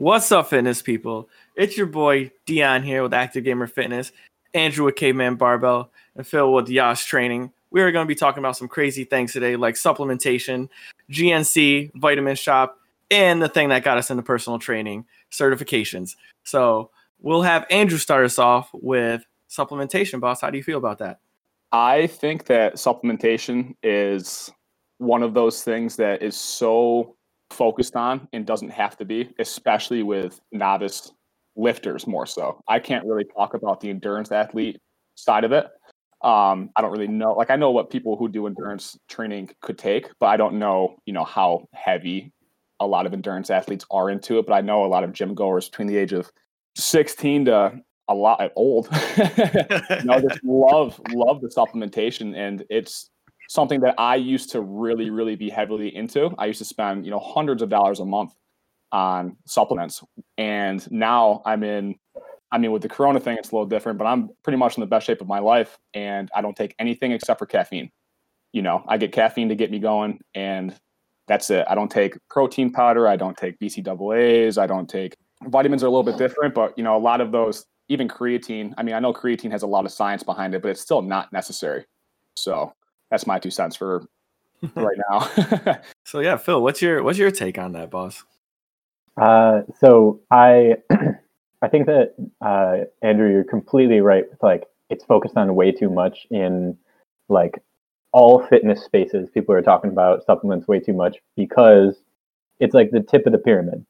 What's up, fitness people? It's your boy Dion here with Active Gamer Fitness, Andrew with Caveman Barbell, and Phil with Yash Training. We are going to be talking about some crazy things today, like supplementation, GNC, Vitamin Shoppe, and the thing that got us into personal training, certifications. So we'll have Andrew start us off with supplementation, boss. How do you feel about that? I think that supplementation is one of those things that is so focused on and doesn't have to be, especially with novice lifters more so. I can't really talk about the endurance athlete side of it. Um, I don't really know. Like I know what people who do endurance training could take, but I don't know, you know, how heavy a lot of endurance athletes are into it. But I know a lot of gym goers between the age of 16 to a lot old, you know, just love love the supplementation, and it's something that I used to really, really be heavily into. I used to spend, you know, hundreds of dollars a month on supplements. And now I'm in, I mean, with the Corona thing, it's a little different, but I'm pretty much in the best shape of my life. And I don't take anything except for caffeine. You know, I get caffeine to get me going, and that's it. I don't take protein powder. I don't take BCAAs. I don't take vitamins are a little bit different, but you know, a lot of those, even creatine. I mean, I know creatine has a lot of science behind it, but it's still not necessary. So that's my two cents for right now. so yeah, Phil, what's your what's your take on that, boss? Uh, so I I think that uh, Andrew, you're completely right. With like it's focused on way too much in like all fitness spaces. People are talking about supplements way too much because it's like the tip of the pyramid.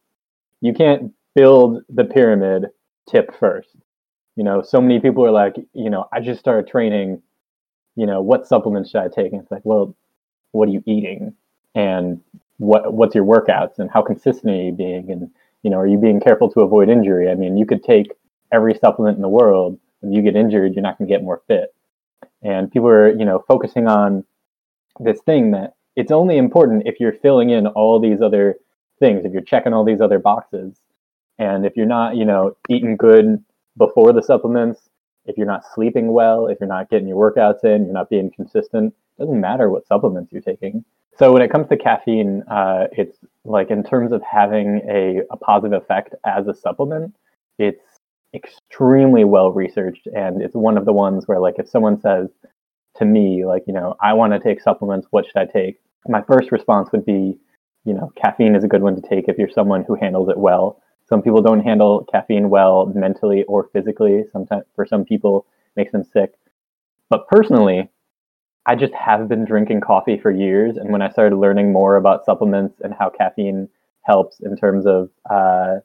You can't build the pyramid tip first. You know, so many people are like, you know, I just started training you know, what supplements should I take? And it's like, well, what are you eating? And what what's your workouts and how consistent are you being? And you know, are you being careful to avoid injury? I mean, you could take every supplement in the world. When you get injured, you're not going to get more fit. And people are, you know, focusing on this thing that it's only important if you're filling in all these other things, if you're checking all these other boxes. And if you're not, you know, eating good before the supplements, if you're not sleeping well, if you're not getting your workouts in, you're not being consistent, doesn't matter what supplements you're taking. So when it comes to caffeine, uh, it's like in terms of having a, a positive effect as a supplement, it's extremely well researched and it's one of the ones where like if someone says to me like you know i want to take supplements what should i take my first response would be you know caffeine is a good one to take if you're someone who handles it well some people don't handle caffeine well mentally or physically. Sometimes for some people makes them sick. But personally, I just have been drinking coffee for years, and when I started learning more about supplements and how caffeine helps in terms of uh,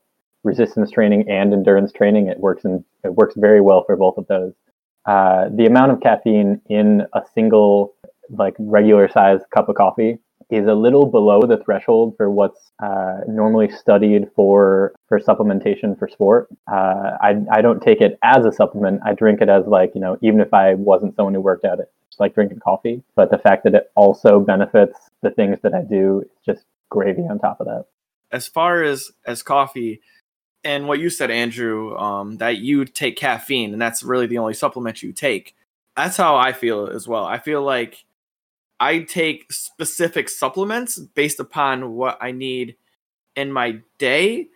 resistance training and endurance training, it works and it works very well for both of those. Uh, the amount of caffeine in a single like regular sized cup of coffee is a little below the threshold for what's uh, normally studied for for supplementation for sport. Uh, I I don't take it as a supplement. I drink it as like you know even if I wasn't someone who worked at it, it's like drinking coffee. But the fact that it also benefits the things that I do, it's just gravy on top of that. As far as as coffee. And what you said, Andrew, um, that you take caffeine, and that's really the only supplement you take. That's how I feel as well. I feel like I take specific supplements based upon what I need in my day,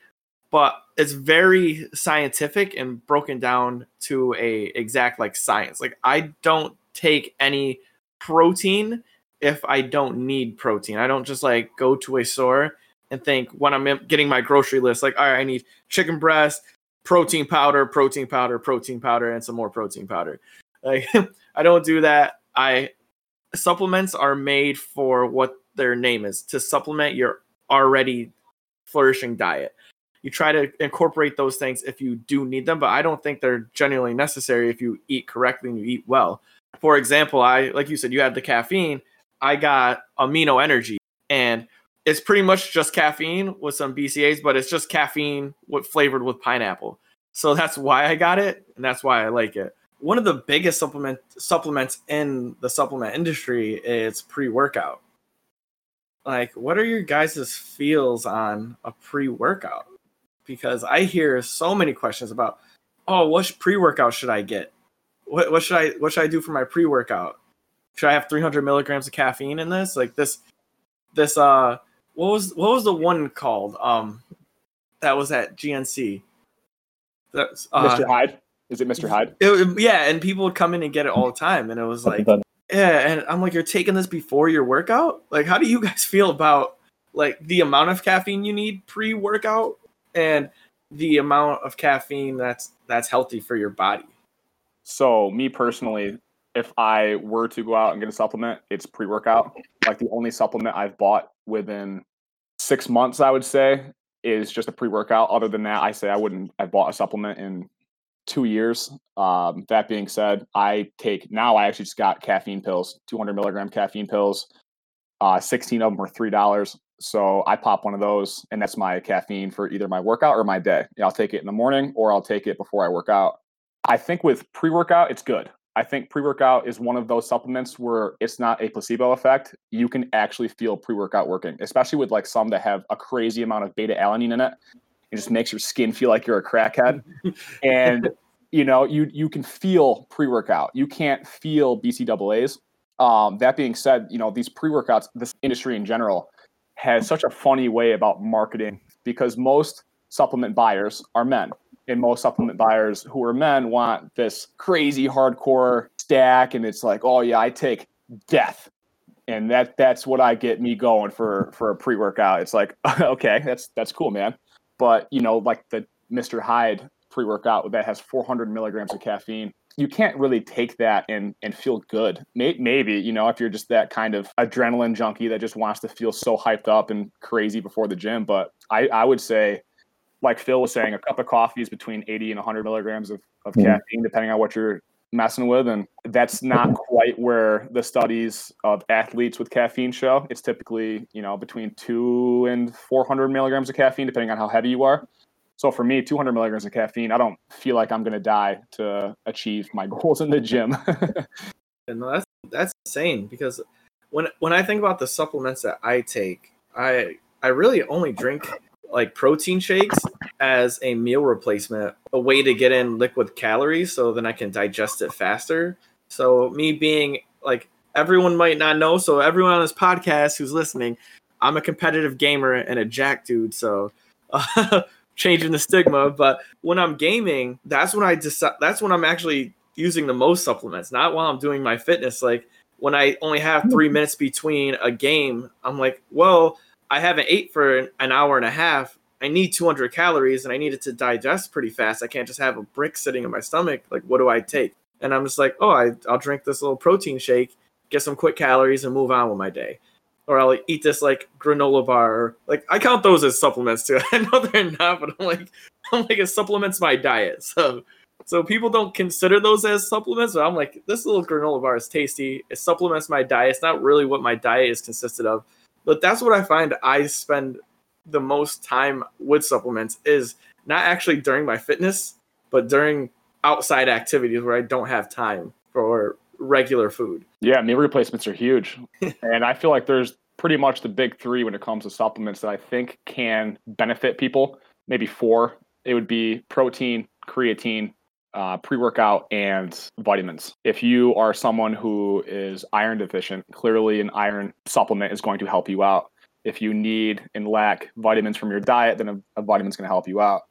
but it's very scientific and broken down to a exact like science. Like I don't take any protein if I don't need protein. I don't just like go to a store and think when I'm getting my grocery list, like, all right, I need chicken breast, protein powder, protein powder, protein powder, and some more protein powder. Like I don't do that. I supplements are made for what their name is to supplement your already flourishing diet. You try to incorporate those things if you do need them, but I don't think they're genuinely necessary if you eat correctly and you eat well. For example, I like you said you had the caffeine. I got amino energy and it's pretty much just caffeine with some BCAs, but it's just caffeine with flavored with pineapple. So that's why I got it and that's why I like it one of the biggest supplement supplements in the supplement industry is pre-workout. Like, what are your guys' feels on a pre-workout? Because I hear so many questions about, oh, what pre-workout should I get? What, what should I what should I do for my pre-workout? Should I have 300 milligrams of caffeine in this? Like this, this uh, what was what was the one called? Um, that was at GNC. That's uh, Mr. Hyde. Is it Mr. Hyde? it- yeah, and people would come in and get it all the time, and it was like, yeah, and I'm like, you're taking this before your workout? Like, how do you guys feel about like the amount of caffeine you need pre-workout and the amount of caffeine that's that's healthy for your body? So me personally, if I were to go out and get a supplement, it's pre-workout. Like the only supplement I've bought within six months, I would say, is just a pre-workout. Other than that, I say I wouldn't have bought a supplement in two years. Um, that being said, I take now. I actually just got caffeine pills, 200 milligram caffeine pills. Uh, 16 of them are three dollars. So I pop one of those, and that's my caffeine for either my workout or my day. I'll take it in the morning, or I'll take it before I work out. I think with pre-workout, it's good. I think pre-workout is one of those supplements where it's not a placebo effect. You can actually feel pre-workout working, especially with like some that have a crazy amount of beta alanine in it. It just makes your skin feel like you're a crackhead. and you know, you you can feel pre-workout. You can't feel BCAAs. Um, that being said, you know, these pre-workouts, this industry in general, has such a funny way about marketing because most supplement buyers are men. And most supplement buyers who are men want this crazy hardcore stack. And it's like oh yeah i take death. And that that's what i get me going for for a pre-workout. It's like okay that's that's cool man. But you know like the mr hyde pre-workout that has 400 milligrams of caffeine you can't really take that and and feel good maybe you know if you're just that kind of adrenaline junkie that just wants to feel so hyped up and crazy before the gym but i i would say like Phil was saying, a cup of coffee is between 80 and 100 milligrams of, of Mhm. caffeine, depending on what you're messing with. And that's not quite where the studies of athletes with caffeine show. It's typically, you know, between two and 400 milligrams of caffeine, depending on how heavy you are. So for me, 200 milligrams of caffeine, I don't feel like I'm going to die to achieve my goals in the gym. And that's that's insane because when when I think about the supplements that I take, I I really only drink like protein shakes as a meal replacement, a way to get in liquid calories so then I can digest it faster. So me being like everyone might not know, so everyone on this podcast who's listening, I'm a competitive gamer and a jack dude, so uh, changing the stigma, but when I'm gaming, that's when I decide that's when I'm actually using the most supplements, not while I'm doing my fitness. Like when I only have three mm-hmm. minutes between a game, I'm like, well, I haven't ate for an hour and a half. I need 200 calories and I need it to digest pretty fast. I can't just have a brick sitting in my stomach. Like, what do I take? And I'm just like, oh, I, I'll drink this little protein shake, get some quick calories, and move on with my day. Or I'll eat this like granola bar. Like I count those as supplements too. I know they're not, but I'm like, I'm like it supplements my diet. So so people don't consider those as supplements, but I'm like, this little granola bar is tasty. It supplements my diet. It's not really what my diet is consisted of. But that's what I find I spend the most time with supplements is not actually during my fitness, but during outside activities where I don't have time for regular food. Yeah, meal replacements are huge. and I feel like there's pretty much the big three when it comes to supplements that I think can benefit people. Maybe four. It would be protein, creatine, uh, pre workout, and vitamins. If you are someone who is iron deficient, clearly an iron supplement is going to help you out. If you need and lack vitamins from your diet, then a, a vitamin's going to help you out.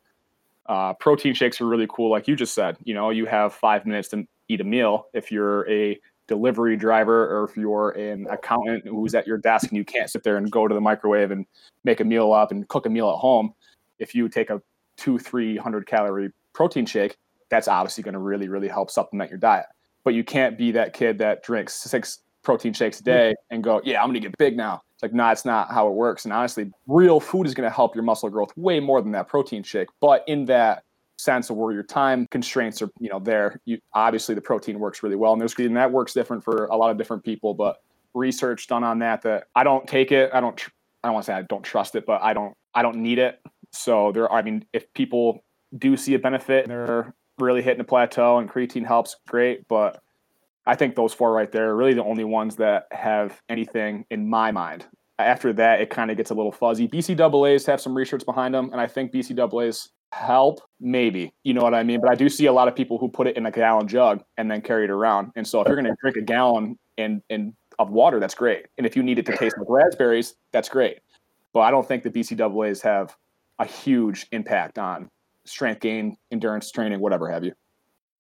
Uh, protein shakes are really cool, like you just said. You know, you have five minutes to eat a meal. If you're a delivery driver or if you're an accountant who's at your desk and you can't sit there and go to the microwave and make a meal up and cook a meal at home, if you take a two, three hundred calorie protein shake, that's obviously going to really, really help supplement your diet. But you can't be that kid that drinks six protein shakes a mm. day and go, yeah, I'm going to get big now. It's like, nah, it's not how it works. And honestly, real food is going to help your muscle growth way more than that protein shake. But in that sense of where your time constraints are, you know, there, you obviously the protein works really well. And there's and that works different for a lot of different people. But research done on that that I don't take it. I don't. Tr- I don't want to say I don't trust it, but I don't. I don't need it. So there. I mean, if people do see a benefit, they're really hitting a plateau, and creatine helps. Great, but I think those four right there are really the only ones that have anything in my mind. After that, it kind of gets a little fuzzy. BCAAs have some research behind them, and I think BCAAs help, maybe. You know what I mean? But I do see a lot of people who put it in a gallon jug and then carry it around. And so if you're going to drink a gallon and and of water, that's great. And if you need it to taste like raspberries, that's great. But I don't think the BCAAs have a huge impact on strength gain, endurance training, whatever have you.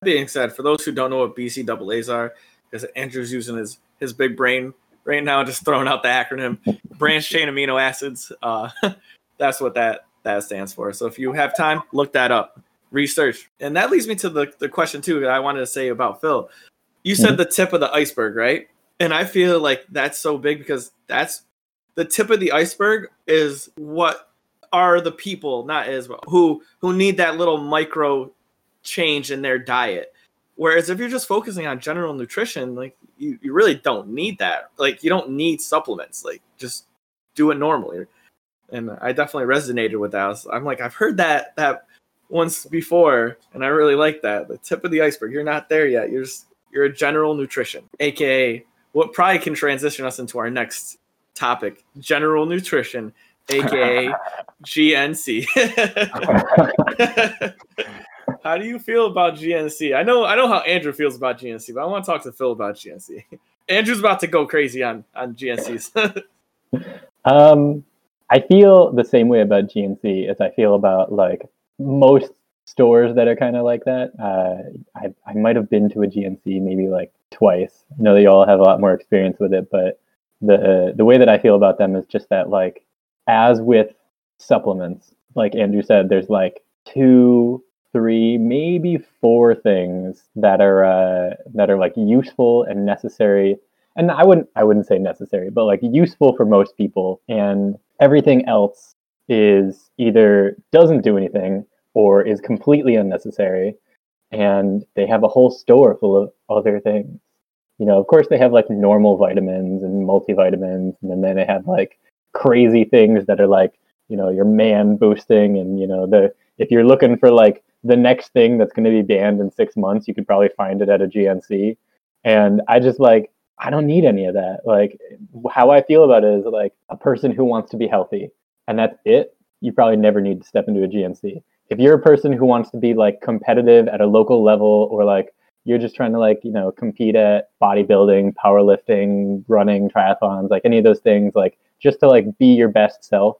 being said, for those who don't know what BCAAs are, because Andrew's using his his big brain right now, just throwing out the acronym branch chain amino acids. Uh, that's what that that stands for. So if you have time, look that up, research, and that leads me to the the question too that I wanted to say about Phil. You said mm-hmm. the tip of the iceberg, right? And I feel like that's so big because that's the tip of the iceberg is what are the people, not as well, who who need that little micro change in their diet. Whereas if you're just focusing on general nutrition, like you, you really don't need that. Like you don't need supplements. Like just do it normally. And I definitely resonated with that. I'm like, I've heard that that once before, and I really like that. The tip of the iceberg. You're not there yet. You're just you're a general nutrition, aka what probably can transition us into our next topic: general nutrition, aka GNC. how do you feel about GNC? I know I know how Andrew feels about GNC, but I want to talk to Phil about GNC. Andrew's about to go crazy on on GNCs. um, I feel the same way about GNC as I feel about like most stores that are kind of like that. Uh, I I might have been to a GNC maybe like twice. I know that you all have a lot more experience with it, but the the way that I feel about them is just that like as with supplements, like Andrew said, there's like two three, maybe four things that are uh, that are like useful and necessary. And I wouldn't I wouldn't say necessary, but like useful for most people. And everything else is either doesn't do anything or is completely unnecessary. And they have a whole store full of other things. You know, of course they have like normal vitamins and multivitamins, and then they have like crazy things that are like, you know, your man boosting and you know, the if you're looking for like the next thing that's going to be banned in six months, you could probably find it at a GNC. And I just like, I don't need any of that. Like, how I feel about it is like a person who wants to be healthy and that's it. You probably never need to step into a GNC. If you're a person who wants to be like competitive at a local level or like you're just trying to like, you know, compete at bodybuilding, powerlifting, running, triathlons, like any of those things, like just to like be your best self,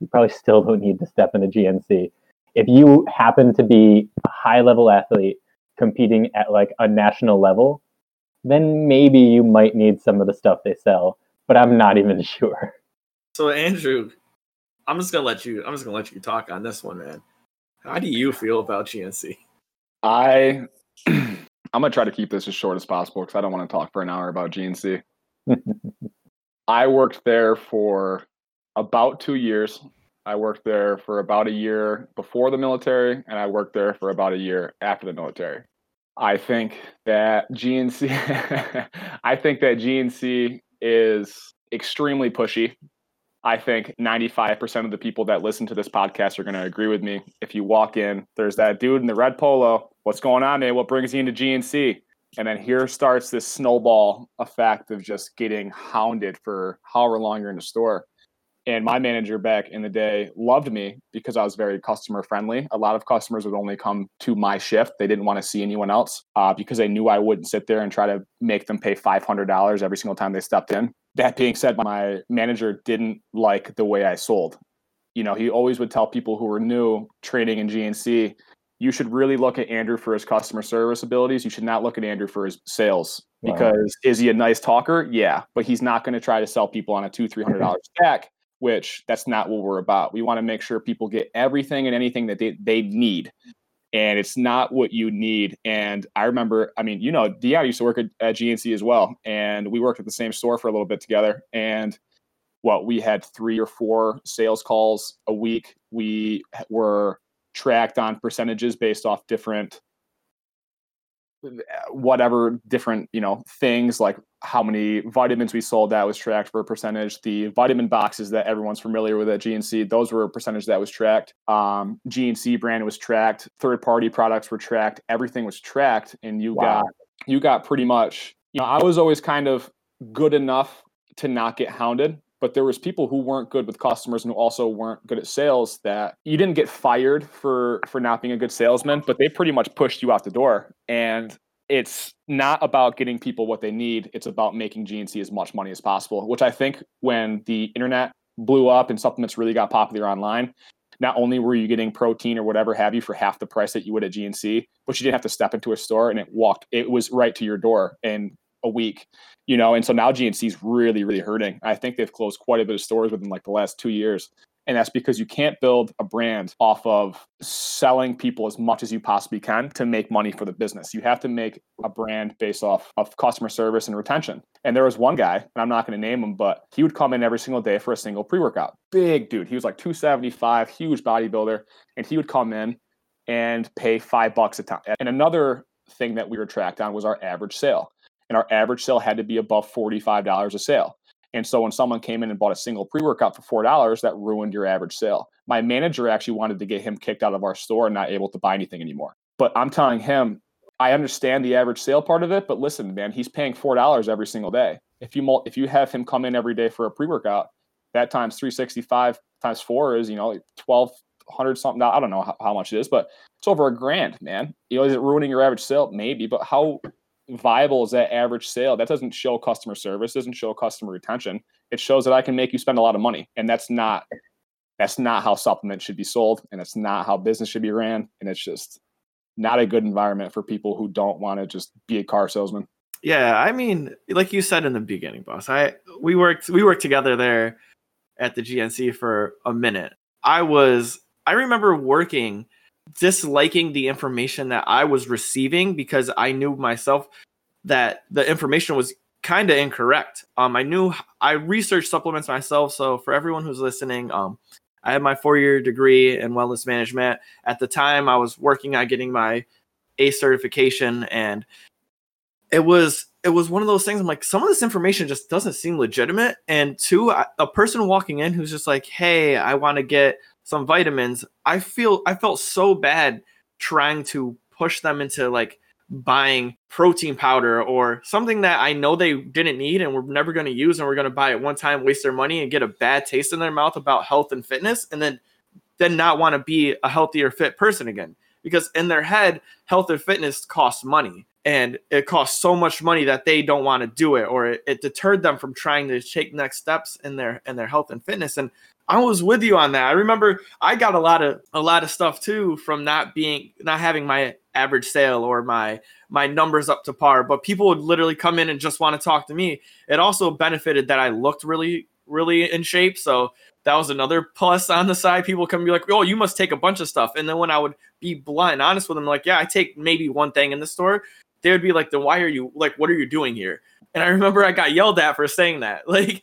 you probably still don't need to step into GNC if you happen to be a high level athlete competing at like a national level, then maybe you might need some of the stuff they sell, but I'm not even sure. So Andrew, I'm just gonna let you I'm just gonna let you talk on this one, man. How do you feel about GNC? I I'm gonna try to keep this as short as possible because I don't want to talk for an hour about GNC. I worked there for about two years. I worked there for about a year before the military, and I worked there for about a year after the military. I think that GNC, I think that GNC is extremely pushy. I think 95% of the people that listen to this podcast are going to agree with me. If you walk in, there's that dude in the red polo. What's going on, man? What brings you into GNC? And then here starts this snowball effect of just getting hounded for however long you're in the store and my manager back in the day loved me because I was very customer friendly. A lot of customers would only come to my shift; they didn't want to see anyone else uh, because they knew I wouldn't sit there and try to make them pay five hundred dollars every single time they stepped in. That being said, my manager didn't like the way I sold. You know, he always would tell people who were new training in GNC, you should really look at Andrew for his customer service abilities. You should not look at Andrew for his sales because wow. is he a nice talker? Yeah, but he's not going to try to sell people on a two, three hundred dollars stack which that's not what we're about. We want to make sure people get everything and anything that they, they need. And it's not what you need. And I remember, I mean, you know, Dion used to work at, at GNC as well. And we worked at the same store for a little bit together. And what we had three or four sales calls a week. We were tracked on percentages based off different whatever different you know things like how many vitamins we sold that was tracked for a percentage. The vitamin boxes that everyone's familiar with at gnc those were a percentage that was tracked. Um, gnc brand was tracked. Third party products were tracked. Everything was tracked and you wow. got you got pretty much you know i was always kind of good enough to not get hounded but there was people who weren't good with customers and who also weren't good at sales that you didn't get fired for for not being a good salesman but they pretty much pushed you out the door. And it's not about getting people what they need. It's about making gnc as much money as possible which i think when the internet blew up and supplements really got popular online not only were you getting protein or whatever have you for half the price that you would at GNC, but you didn't have to step into a store and it walked, it was right to your door. In a week, you know. And so now GNC is really, really hurting. I think they've closed quite a bit of stores within like the last two years. And that's because you can't build a brand off of selling people as much as you possibly can to make money for the business. You have to make a brand based off of customer service and retention. And there was one guy, and I'm not going to name him, but he would come in every single day for a single pre workout. Big dude. He was like 275, huge bodybuilder. And he would come in and pay five bucks a time. And another thing that we were tracked on was our average sale. And our average sale had to be above $45 a sale. And so when someone came in and bought a single pre workout for four dollars, that ruined your average sale. My manager actually wanted to get him kicked out of our store and not able to buy anything anymore. But I'm telling him, I understand the average sale part of it, but listen, man, he's paying four dollars every single day. If you if you have him come in every day for a pre workout, that times 365 times four is you know 1200 something. I don't know how, how much it is, but it's over a grand, man. You know, is it ruining your average sale? Maybe, but how viable is that average sale? That doesn't show customer service, doesn't show customer retention. It shows that I can make you spend a lot of money. And that's not that's not how supplements should be sold and it's not how business should be ran. And it's just not a good environment for people who don't want to just be a car salesman. Yeah, I mean, like you said in the beginning, boss. I we worked we worked together there at the GNC for a minute. I was I remember working disliking the information that I was receiving because I knew myself that the information was kind of incorrect. Um, I knew I researched supplements myself. So for everyone who's listening, um, I had my four-year degree in wellness management. At the time, I was working on getting my ACE certification, and it was it was one of those things. I'm like, some of this information just doesn't seem legitimate. And two, a person walking in who's just like, "Hey, I want to get some vitamins, I feel I felt so bad trying to push them into like buying protein powder or something that I know they didn't need and we're never going to use and we're going to buy it one time, waste their money and get a bad taste in their mouth about health and fitness and then then not want to be a healthier fit person again. Because in their head health and fitness costs money and it costs so much money that they don't want to do it or it, it deterred them from trying to take next steps in their in their health and fitness and I was with you on that. I remember I got a lot of a lot of stuff too from not being not having my average sale or my my numbers up to par, but people would literally come in and just want to talk to me. It also benefited that I looked really really in shape, so that was another plus on the side. People come be like, "Oh, you must take a bunch of stuff," and then when I would be blunt and honest with them, like, "Yeah, I take maybe one thing in the store," they would be like, "Then why are you like? What are you doing here?" And I remember I got yelled at for saying that. Like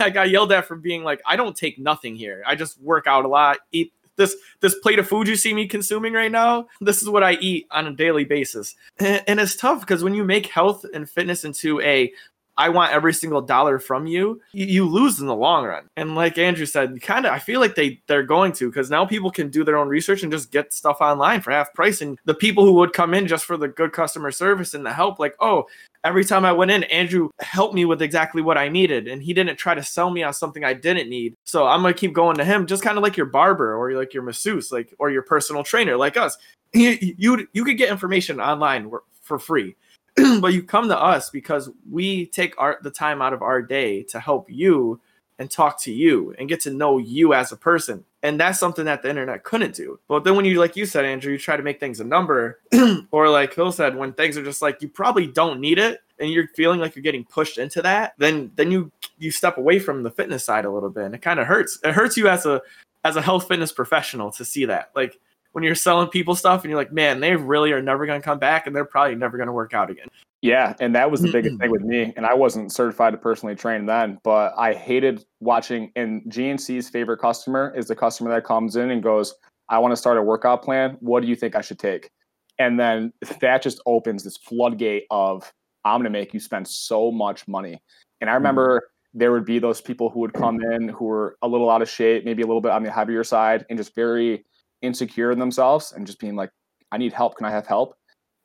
I got yelled at for being like, I don't take nothing here. I just work out a lot, eat this this plate of food you see me consuming right now. This is what I eat on a daily basis. And, and it's tough because when you make health and fitness into a I want every single dollar from you, you, lose in the long run. And like Andrew said, kind of, I feel like they they're going to because now people can do their own research and just get stuff online for half price. And the people who would come in just for the good customer service and the help, like, oh, every time I went in, Andrew helped me with exactly what I needed, and he didn't try to sell me on something I didn't need. So I'm gonna keep going to him, just kind of like your barber or like your masseuse, like or your personal trainer, like us. You you, you could get information online for free but you come to us because we take our the time out of our day to help you and talk to you and get to know you as a person. And that's something that the internet couldn't do. But then when you like you said, Andrew, you try to make things a number, or like Phil said, when things are just like you probably don't need it and you're feeling like you're getting pushed into that, then then you you step away from the fitness side a little bit. And it kind of hurts. It hurts you as a as a health fitness professional to see that. Like when you're selling people stuff and you're like, man, they really are never going to come back and they're probably never going to work out again. Yeah, and that was the biggest thing with me. And I wasn't certified to personally train then, but I hated watching. And GNC's favorite customer is the customer that comes in and goes, I want to start a workout plan. What do you think I should take? And then that just opens this floodgate of, I'm going to make you spend so much money. And I remember mm. there would be those people who would come in who were a little out of shape, maybe a little bit on the heavier side, and just very insecure in themselves and just being like, I need help. Can I have help?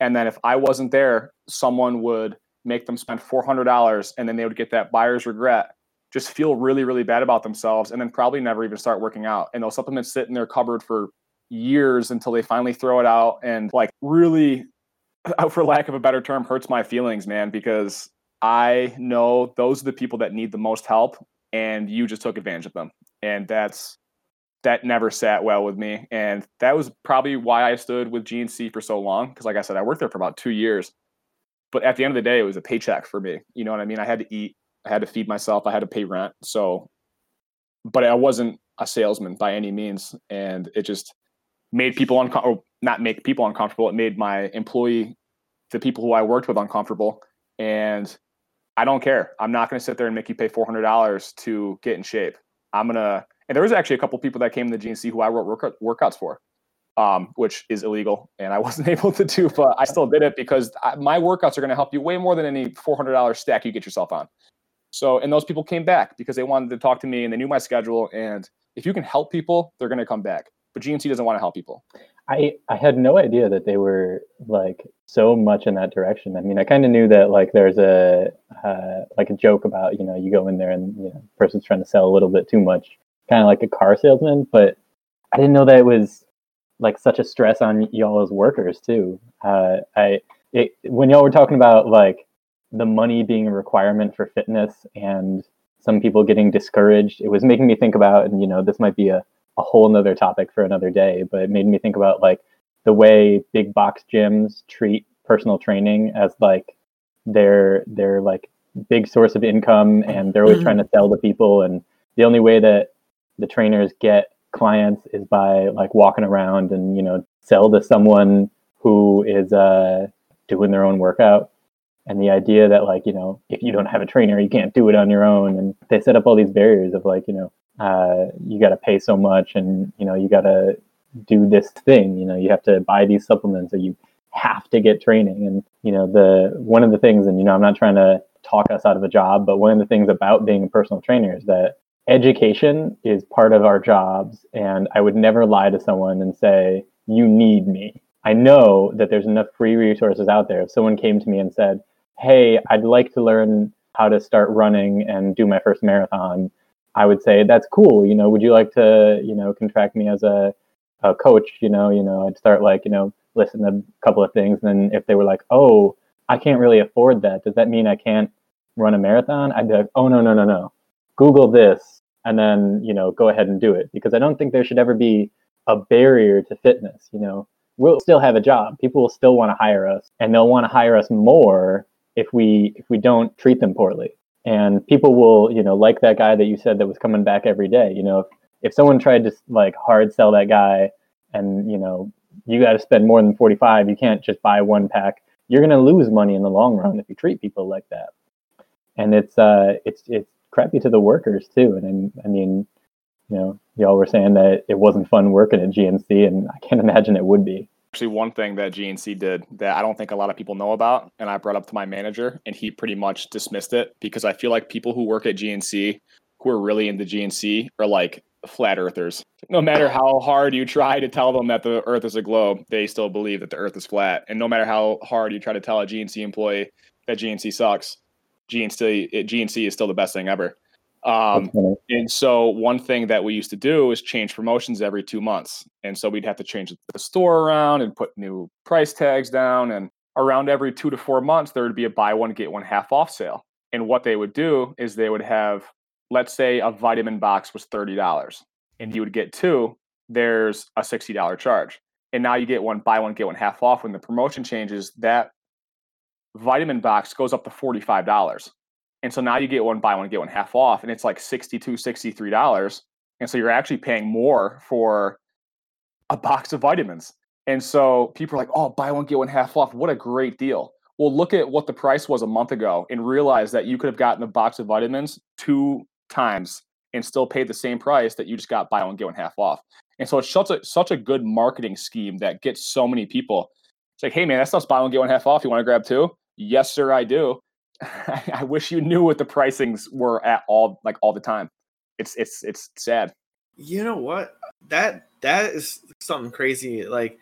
And then if I wasn't there, someone would make them spend $400 and then they would get that buyer's regret, just feel really, really bad about themselves and then probably never even start working out. And those supplements sit in their cupboard for years until they finally throw it out and like really, for lack of a better term, hurts my feelings, man, because I know those are the people that need the most help and you just took advantage of them. And that's that never sat well with me. And that was probably why I stood with GNC for so long. Cause like I said, I worked there for about two years. But at the end of the day, it was a paycheck for me. You know what I mean? I had to eat, I had to feed myself, I had to pay rent. So, but I wasn't a salesman by any means. And it just made people uncomfortable, not make people uncomfortable. It made my employee, the people who I worked with uncomfortable. And I don't care. I'm not going to sit there and make you pay $400 to get in shape. I'm going to, and there was actually a couple people that came to the GNC who I wrote workout, workouts for, um, which is illegal, and I wasn't able to do, but I still did it because I, my workouts are going to help you way more than any $400 stack you get yourself on. So, and those people came back because they wanted to talk to me and they knew my schedule. And if you can help people, they're going to come back. But GNC doesn't want to help people. I I had no idea that they were like so much in that direction. I mean, I kind of knew that like there's a uh, like a joke about you know you go in there and you know person's trying to sell a little bit too much, kind of like a car salesman. But I didn't know that it was like such a stress on y'all as workers too. Uh, I it, when y'all were talking about like the money being a requirement for fitness and some people getting discouraged, it was making me think about and you know this might be a a whole nother topic for another day, but it made me think about like the way big box gyms treat personal training as like their their like big source of income and they're always mm-hmm. trying to sell to people and the only way that the trainers get clients is by like walking around and you know sell to someone who is uh doing their own workout. And the idea that like you know if you don't have a trainer you can't do it on your own. And they set up all these barriers of like you know uh, you got to pay so much and you know you got to do this thing. You know you have to buy these supplements or you have to get training. And you know the one of the things and you know i'm not trying to talk us out of a job but one of the things about being a personal trainer is that education is part of our jobs and i would never lie to someone and say you need me i know that there's enough free resources out there if someone came to me and said hey i'd like to learn how to start running and do my first marathon I would say that's cool. You know, would you like to, you know, contract me as a, a coach? You know, you know, I'd start like, you know, listen to a couple of things. And if they were like, oh, I can't really afford that, does that mean I can't run a marathon? I'd be like, oh no, no, no, no. Google this and then, you know, go ahead and do it. Because I don't think there should ever be a barrier to fitness. You know, we'll still have a job. People will still want to hire us and they'll want to hire us more if we if we don't treat them poorly and people will you know like that guy that you said that was coming back every day you know if, if someone tried to like hard sell that guy and you know you got to spend more than 45 you can't just buy one pack you're going to lose money in the long run if you treat people like that and it's uh it's it's crappy to the workers too and I, mean you know y'all were saying that it wasn't fun working at gnc and i can't imagine it would be actually one thing that GNC did that I don't think a lot of people know about, and I brought up to my manager, and he pretty much dismissed it because I feel like people who work at GNC who are really into GNC are like flat earthers. No matter how hard you try to tell them that the earth is a globe, they still believe that the earth is flat. And no matter how hard you try to tell a GNC employee that GNC sucks, GNC GNC is still the best thing ever. Um, and so one thing that we used to do is change promotions every two months. And so we'd have to change the store around and put new price tags down. And around every two to four months, there would be a buy one, get one half off sale. And what they would do is they would have, let's say a vitamin box was $30 and you would get two, there's a $60 charge. And now you get one, buy one, get one half off. When the promotion changes, that vitamin box goes up to $45. And so now you get one buy one, get one half off, and it's like $62, $63. And so you're actually paying more for a box of vitamins. And so people are like, oh, buy one, get one half off. What a great deal. Well, look at what the price was a month ago and realize that you could have gotten a box of vitamins two times and still paid the same price that you just got buy one, get one half off. And so it's such a such a good marketing scheme that gets so many people. It's like, hey man, that stuff's buy one, get one half off. You want to grab two? Yes, sir, I do. I wish you knew what the pricings were at all like all the time. It's it's it's sad. You know what? That that is something crazy. Like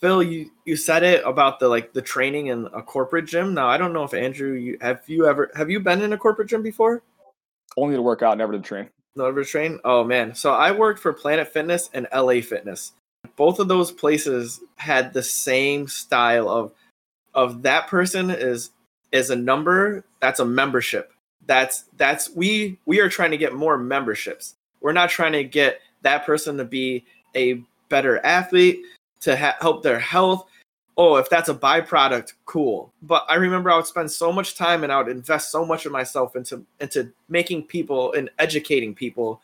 Phil, you you said it about the like the training in a corporate gym. Now I don't know if Andrew, you have you ever have you been in a corporate gym before? Only to work out, never to train. Never to train. Oh man, so I worked for Planet Fitness and LA Fitness. Both of those places had the same style of of that person is is a number that's a membership that's that's we we are trying to get more memberships we're not trying to get that person to be a better athlete, to ha- help their health. Oh, if that's a byproduct, cool. But I remember I would spend so much time and I would invest so much of myself into into making people and educating people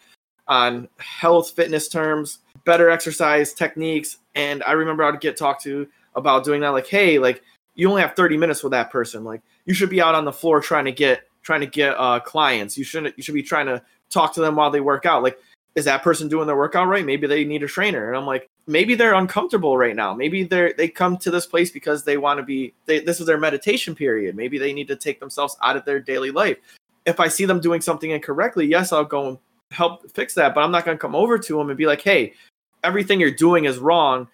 on health, fitness terms, better exercise techniques. And I remember I would get talked to about doing that, like, hey, like you only have 30 minutes with that person. Like you should be out on the floor trying to get trying to get uh, clients. You shouldn't. You should be trying to talk to them while they work out. Like, is that person doing their workout right? Maybe they need a trainer. And I'm like, maybe they're uncomfortable right now. Maybe they're they come to this place because they want to be. They, this is their meditation period. Maybe they need to take themselves out of their daily life. If I see them doing something incorrectly, yes, I'll go and help fix that. But I'm not going to come over to them and be like, hey, everything you're doing is wrong.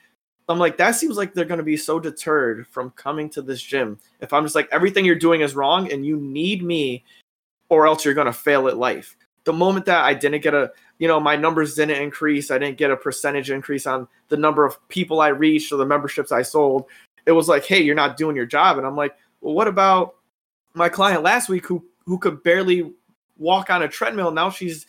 I'm like, that seems like they're going to be so deterred from coming to this gym. If I'm just like, everything you're doing is wrong and you need me, or else you're going to fail at life. The moment that I didn't get a, you know, my numbers didn't increase, I didn't get a percentage increase on the number of people I reached or the memberships I sold, it was like, hey, you're not doing your job. And I'm like, well, what about my client last week who who could barely walk on a treadmill? Now she's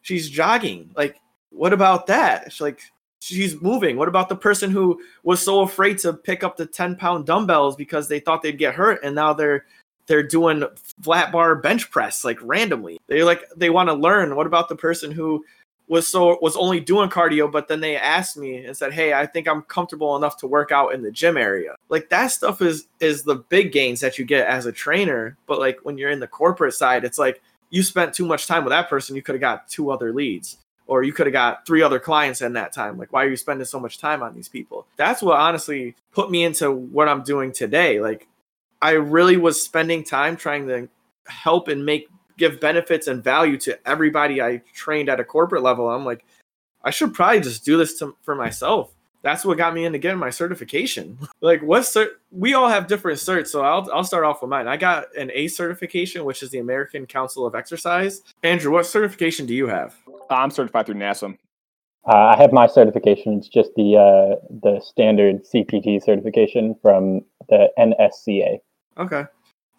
she's jogging. Like, what about that? It's like she's moving. What about the person who was so afraid to pick up the 10 pound dumbbells because they thought they'd get hurt and now they're they're doing flat bar bench press like randomly. They like they want to learn. What about the person who was so was only doing cardio but then they asked me and said, "Hey, I think I'm comfortable enough to work out in the gym area." Like that stuff is is the big gains that you get as a trainer, but like when you're in the corporate side, it's like you spent too much time with that person, you could have got two other leads or you could have got three other clients in that time. Like, why are you spending so much time on these people? That's what honestly put me into what I'm doing today. Like, I really was spending time trying to help and make give benefits and value to everybody I trained at a corporate level. I'm like, I should probably just do this to, for myself. That's what got me into getting my certification. like, what cert? We all have different certs, so I'll I'll start off with mine. I got an ACE certification, which is the American Council of Exercise. Andrew, what certification do you have? I'm certified through NASM. Uh, I have my certification. It's just the uh, the standard CPT certification from the NSCA. Okay.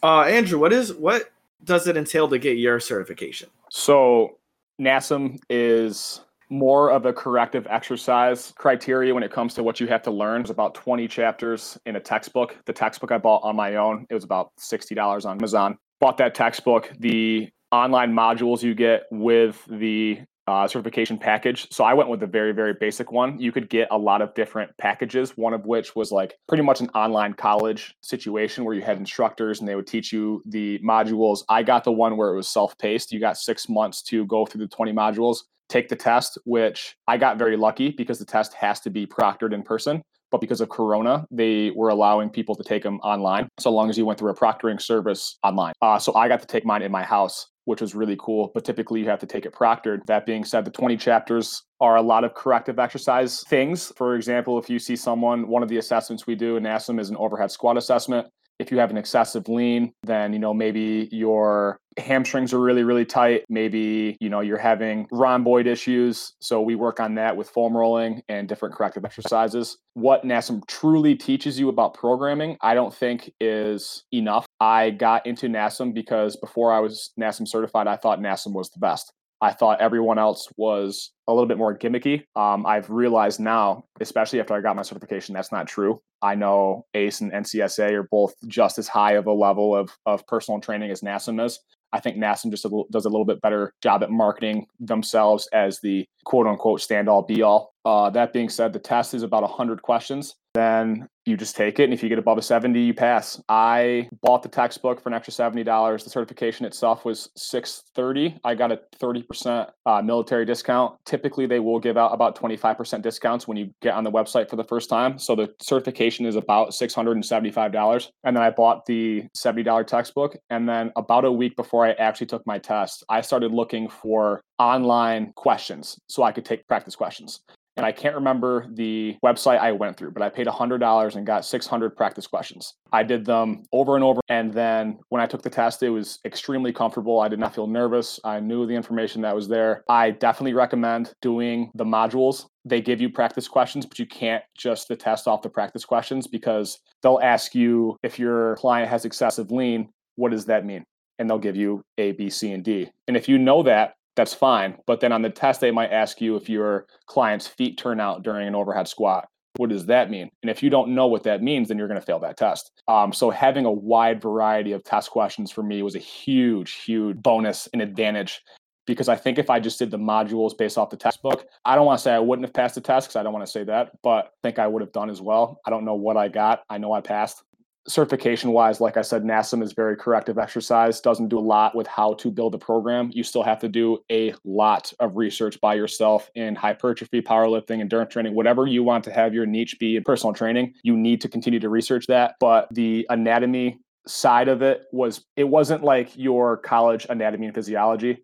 Uh, Andrew, what is what does it entail to get your certification? So NASM is more of a corrective exercise criteria when it comes to what you have to learn. There's about 20 chapters in a textbook. The textbook I bought on my own, it was about $60 on Amazon. Bought that textbook. The online modules you get with the uh, certification package. So I went with a very, very basic one. You could get a lot of different packages, one of which was like pretty much an online college situation where you had instructors and they would teach you the modules. I got the one where it was self paced. You got six months to go through the 20 modules, take the test, which I got very lucky because the test has to be proctored in person. But because of Corona, they were allowing people to take them online, so long as you went through a proctoring service online. Uh, so I got to take mine in my house which was really cool. But typically, you have to take it proctored. That being said, the 20 chapters are a lot of corrective exercise things. For example, if you see someone, one of the assessments we do in NASM is an overhead squat assessment if you have an excessive lean, then you know maybe your hamstrings are really really tight. Maybe you know you're having rhomboid issues. So we work on that with foam rolling and different corrective exercises. What NASM truly teaches you about programming, I don't think is enough. I got into NASM because before I was NASM certified, I thought NASM was the best. I thought everyone else was a little bit more gimmicky. Um, I've realized now, especially after I got my certification, that's not true. I know ACE and NCSA are both just as high of a level of, of personal training as NASM is. I think NASM just a little, does a little bit better job at marketing themselves as the quote unquote stand all be all. Uh, that being said, the test is about 100 questions. Then you just take it and if you get above a 70 you pass. I bought the textbook for an extra $70 the certification itself was 630 i got a 30% uh, military discount. Typically they will give out about 25% discounts when you get on the website for the first time. So the certification is about $675 and then i bought the $70 textbook. And then about a week before i actually took my test i started looking for online questions so i could take practice questions and I can't remember the website I went through, but I paid $100 and got 600 practice questions. I did them over and over. And then when I took the test, it was extremely comfortable. I did not feel nervous. I knew the information that was there. I definitely recommend doing the modules. They give you practice questions, but you can't just the test off the practice questions because they'll ask you if your client has excessive lean, what does that mean? And they'll give you A, B, C, and D. And if you know that, that's fine. But then on the test, they might ask you if your client's feet turn out during an overhead squat. What does that mean? And if you don't know what that means, then you're going to fail that test. Um, so having a wide variety of test questions for me was a huge, huge bonus and advantage because I think if I just did the modules based off the textbook, I don't want to say I wouldn't have passed the test because I don't want to say that, but I think I would have done as well. I don't know what I got. I know I passed certification wise, like I said, NASM is very corrective exercise, doesn't do a lot with how to build a program. You still have to do a lot of research by yourself in hypertrophy, powerlifting, endurance training, whatever you want to have your niche be in personal training. You need to continue to research that. But the anatomy side of it was, it wasn't like your college anatomy and physiology.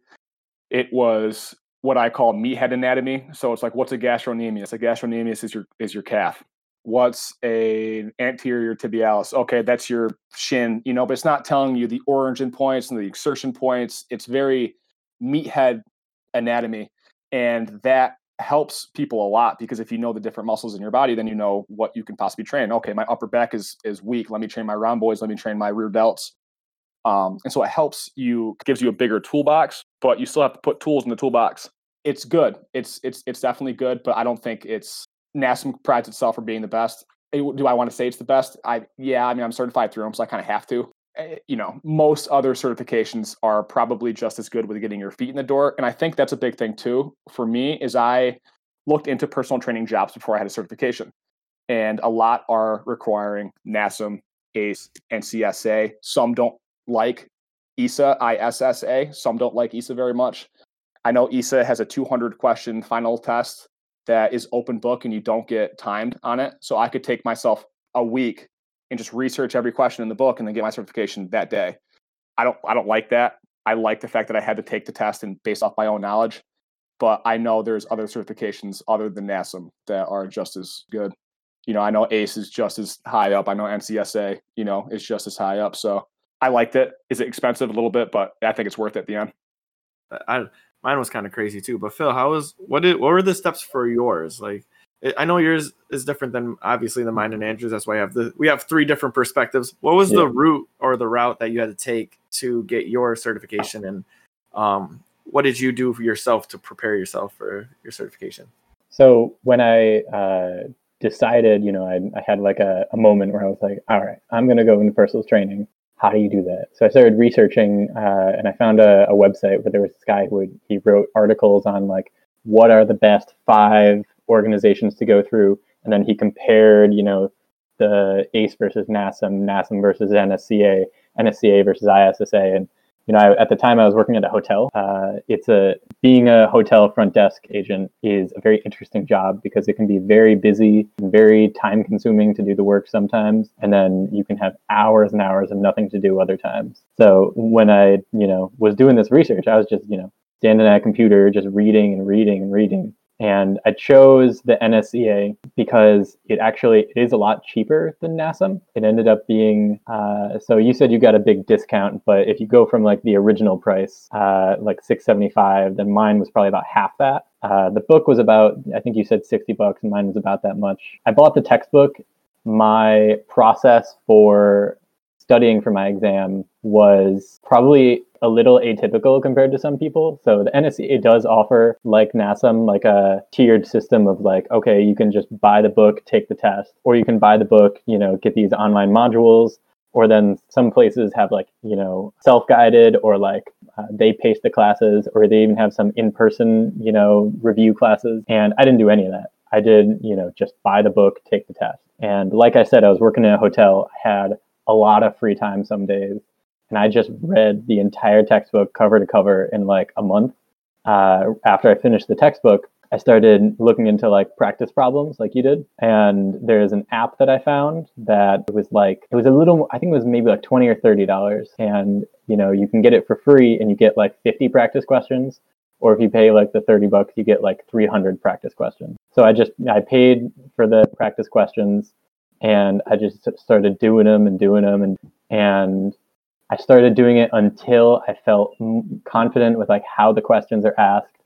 It was what I call meathead anatomy. So it's like, what's a gastrocnemius? A gastrocnemius is your is your calf what's a anterior tibialis? Okay that's your shin you know but it's not telling you the origin points and the exertion points. It's very meathead anatomy and that helps people a lot because if you know the different muscles in your body then you know what you can possibly train. Okay my upper back is is weak. Let me train my rhomboids let me train my rear delts. Um, and so it helps you gives you a bigger toolbox but you still have to put tools in the toolbox. It's good. It's it's it's definitely good but i don't think it's NASM prides itself for being the best. Do I want to say it's the best? I yeah, I mean I'm certified through them, so I kind of have to. Eh, you know, most other certifications are probably just as good with getting your feet in the door, and I think that's a big thing too for me. Is I looked into personal training jobs before I had a certification, and a lot are requiring NASM, ACE, and CSA. Some don't like ISA, ISSA. Some don't like ISA very much. I know ISA has a 200 question final test that is open book and you don't get timed on it. So I could take myself a week and just research every question in the book and then get my certification that day. I don't I don't like that. I like the fact that I had to take the test and based off my own knowledge. But I know there's other certifications other than NASM that are just as good. You know, I know ACE is just as high up. I know NCSA, you know, is just as high up. So I liked it. Is it expensive a little bit? But I think it's worth it at the end. I mine was kind of crazy too. But Phil, how was what did what were the steps for yours? Like, I know yours is different than obviously than mine and Andrew's. That's why I have the we have three different perspectives. What was yeah. the route or the route that you had to take to get your certification, and um, what did you do for yourself to prepare yourself for your certification? So when I uh, decided, you know, I, I had like a, a moment where I was like, all right, I'm going to go into personal training how do you do that? So I started researching, uh, and I found a, a, website where there was this guy who would, he wrote articles on like what are the best five organizations to go through, and then he compared, you know, the ACE versus NASM, NASM versus NSCA, NSCA versus ISSA, and you know, I, at the time I was working at a hotel. Uh, it's a being a hotel front desk agent is a very interesting job because it can be very busy and very time consuming to do the work sometimes, and then you can have hours and hours of nothing to do other times. So when I, you know, was doing this research, I was just, you know, standing at a computer, just reading and reading and reading and I chose the NSCA because it actually is a lot cheaper than NASM. It ended up being uh, so you said you got a big discount, but if you go from like the original price, uh, like six seventy five, then mine was probably about half that. Uh, the book was about I think you said sixty bucks, and mine was about that much. I bought the textbook. My process for studying for my exam was probably a little atypical compared to some people. So the NSCA does offer, like NASM, like a tiered system of like, okay, you can just buy the book, take the test, or you can buy the book, you know, get these online modules, or then some places have like, you know, self-guided or like uh, they pace the classes, or they even have some in-person, you know, review classes. And I didn't do any of that. I did, you know, just buy the book, take the test. And like I said, I was working in a hotel. I had a lot of free time some days. And I just read the entire textbook cover to cover in like a month. Uh, after I finished the textbook, I started looking into like practice problems like you did. And there's an app that I found that was like, it was a little, I think it was maybe like 20 or $30. And, you know, you can get it for free and you get like 50 practice questions. Or if you pay like the 30 bucks, you get like 300 practice questions. So I just, I paid for the practice questions and I just started doing them and doing them and and I started doing it until I felt confident with like how the questions are asked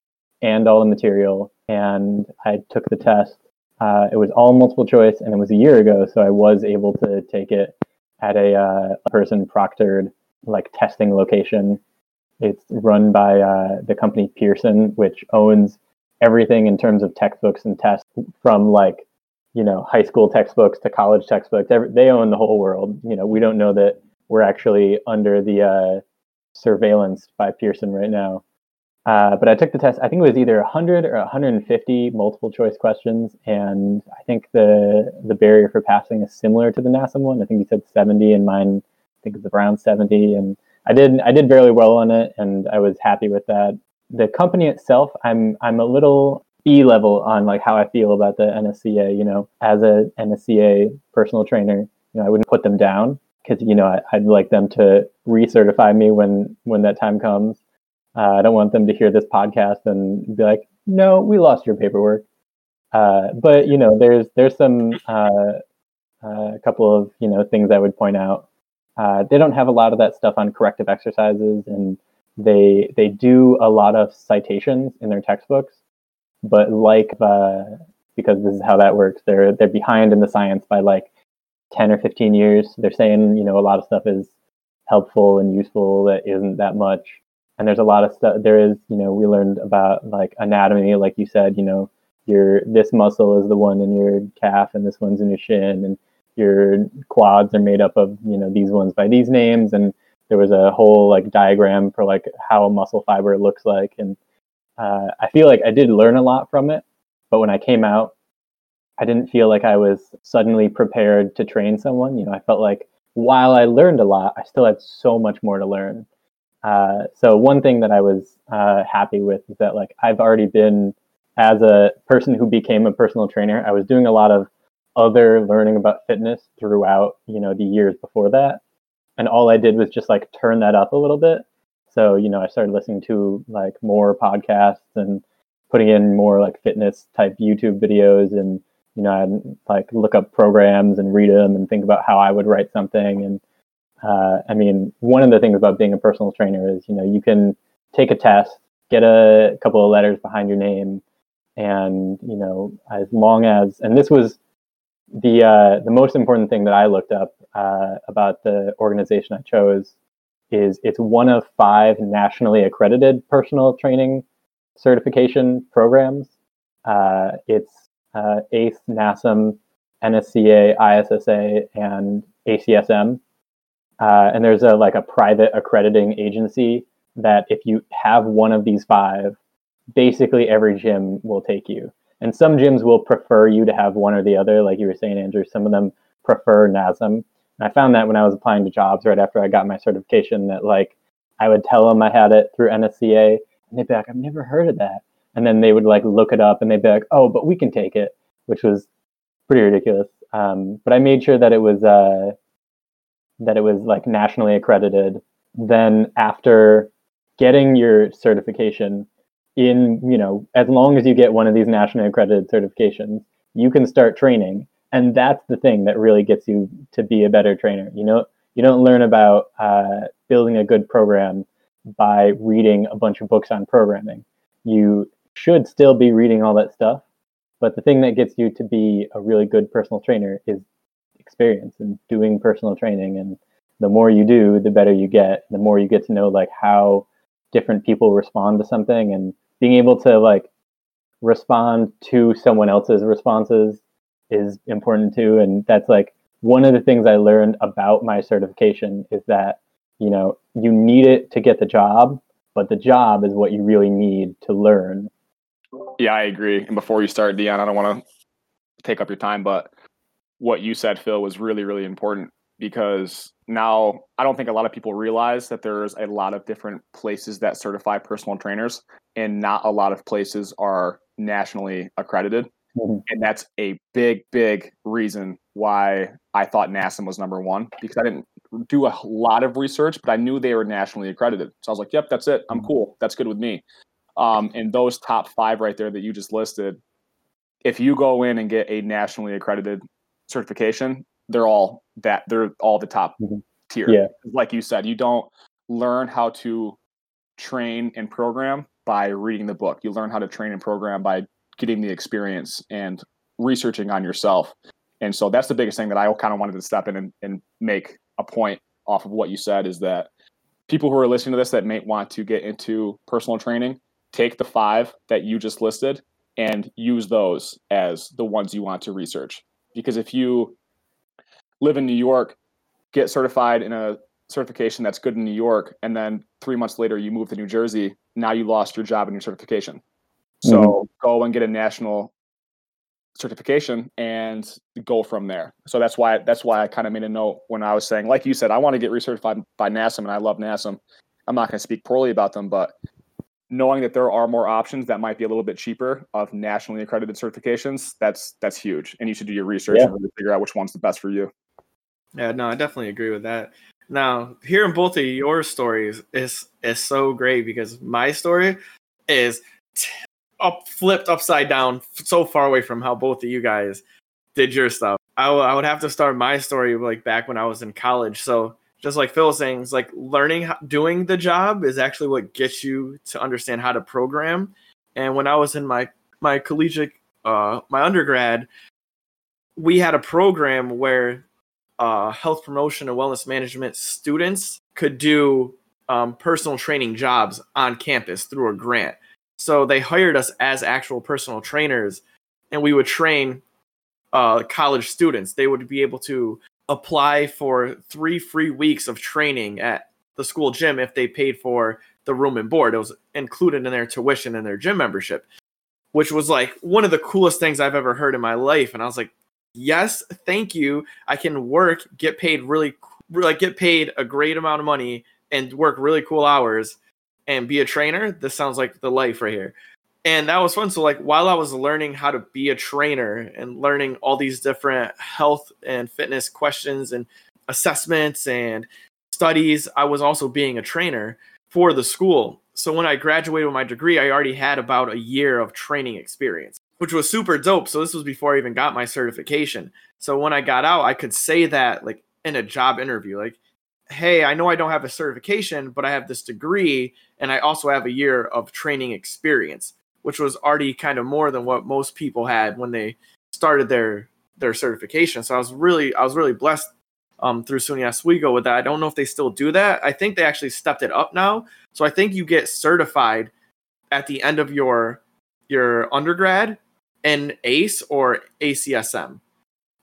and all the material and I took the test. Uh, it was all multiple choice and it was a year ago, so I was able to take it at a, uh, person proctored like testing location It's run by uh, the company Pearson, which owns everything in terms of textbooks and tests from like you know high school textbooks to college textbooks. Every, they own the whole world. You know, we don't know that we're actually under the uh, surveillance by Pearson right now. Uh, but I took the test. I think it was either 100 or 150 multiple choice questions, and I think the the barrier for passing is similar to the NASM one. I think you said 70, and mine I think it's around 70. And I did I did fairly well on it, and I was happy with that. The company itself, I'm I'm a little B level on like how I feel about the NSCA. You know, as a NSCA personal trainer, you know, I wouldn't put them down because you know I, I'd like them to recertify me when when that time comes uh, I don't want them to hear this podcast and be like, "No, we lost your paperwork." Uh, but you know, there's there's some uh, uh a couple of you know things I would point out. Uh, they don't have a lot of that stuff on corrective exercises, and they they do a lot of citations in their textbooks. But like uh, because this is how that works, they're they're behind in the science by like ten or fifteen years. They're saying you know a lot of stuff is helpful and useful that isn't that much and there's a lot of stuff there is you know we learned about like anatomy like you said you know your this muscle is the one in your calf and this one's in your shin and your quads are made up of you know these ones by these names and there was a whole like diagram for like how a muscle fiber looks like and uh, i feel like i did learn a lot from it but when i came out i didn't feel like i was suddenly prepared to train someone. You know i felt like while i learned a lot i still had so much more to learn. Uh, so one thing that I was uh, happy with is that like I've already been as a person who became a personal trainer, I was doing a lot of other learning about fitness throughout you know the years before that, and all I did was just like turn that up a little bit. So you know I started listening to like more podcasts and putting in more like fitness type YouTube videos and you know I'd like look up programs and read them and think about how I would write something. And uh, I mean, one of the things about being a personal trainer is, you know, you can take a test, get a couple of letters behind your name, and you know, as long as, and this was the uh, the most important thing that I looked up uh, about the organization I chose is it's one of five nationally accredited personal training certification programs. Uh, it's uh, ACE, NASM, NSCA, ISSA, and ACSM uh, and there's a like a private accrediting agency that if you have one of these five, basically every gym will take you. And some gyms will prefer you to have one or the other, like you were saying, Andrew. Some of them prefer NASM. And I found that when I was applying to jobs right after I got my certification, that like I would tell them I had it through NSCA, and they'd be like, "I've never heard of that." And then they would like look it up, and they'd be like, "Oh, but we can take it," which was pretty ridiculous. Um, but I made sure that it was uh, that it was like nationally accredited. Then after getting your certification in, you know, as long as you get one of these nationally accredited certifications, you can start training. And that's the thing that really gets you to be a better trainer. You know, you don't learn about uh, building a good program by reading a bunch of books on programming. You should still be reading all that stuff, but the thing that gets you to be a really good personal trainer is experience and doing personal training and the more you do the better you get the more you get to know like how different people respond to something and being able to like respond to someone else's responses is important too. And that's like one of the things i learned about my certification is that you know you need it to get the job but the job is what you really need to learn. Yeah i agree. And before you start dion i don't want to take up your time but what you said, Phil, was really, really important because now I don't think a lot of people realize that there's a lot of different places that certify personal trainers, and not a lot of places are nationally accredited. Mm-hmm. And that's a big, big reason why I thought NASM was number one because I didn't do a lot of research, but I knew they were nationally accredited. So I was like, yep, that's it. I'm mm-hmm. cool. That's good with me. Um, and those top five right there that you just listed, if you go in and get a nationally accredited certification, they're all that they're all the top mm-hmm. tier. Yeah. Like you said, you don't learn how to train and program by reading the book. You learn how to train and program by getting the experience and researching on yourself. And so that's the biggest thing that I kind of wanted to step in and, and make a point off of what you said is that people who are listening to this that may want to get into personal training, take the five that you just listed and use those as the ones you want to research. Because if you live in New York, get certified in a certification that's good in New York, and then three months later you move to New Jersey, now you lost your job and your certification. So mm-hmm. go and get a national certification and go from there. So that's why that's why I kind of made a note when I was saying, like you said, I want to get recertified by NASM and I love NASM. I'm not going to speak poorly about them, but knowing that there are more options that might be a little bit cheaper of nationally accredited certifications, that's that's huge. And you should do your research yeah. and really figure out which one's the best for you. Yeah, no, I definitely agree with that. Now, hearing both of your stories is is so great because my story is t- up flipped upside down, so far away from how both of you guys did your stuff. I, w- I would have to start my story like back when I was in college. So just like Phil was saying, it's like learning how, doing the job is actually what gets you to understand how to program. And when I was in my my collegiate uh, my undergrad, we had a program where uh, health promotion and wellness management students could do um, personal training jobs on campus through a grant. So they hired us as actual personal trainers, and we would train uh, college students. They would be able to apply for three free weeks of training at the school gym if they paid for the room and board. It was included in their tuition and their gym membership, which was like one of the coolest things I've ever heard in my life. And I was like, yes, thank you. I can work, get paid really, like get paid a great amount of money and work really cool hours and be a trainer. This sounds like the life right here. And that was fun. So, like, while I was learning how to be a trainer and learning all these different health and fitness questions and assessments and studies, I was also being a trainer for the school. So, when I graduated with my degree, I already had about a year of training experience which was super dope. So this was before I even got my certification. So when I got out, I could say that like in a job interview, like, hey, I know I don't have a certification, but I have this degree and I also have a year of training experience, which was already kind of more than what most people had when they started their their certification. So I was really I was really blessed um, through SUNY Oswego with that. I don't know if they still do that. I think they actually stepped it up now. So I think you get certified at the end of your your undergrad and ACE or ACSM.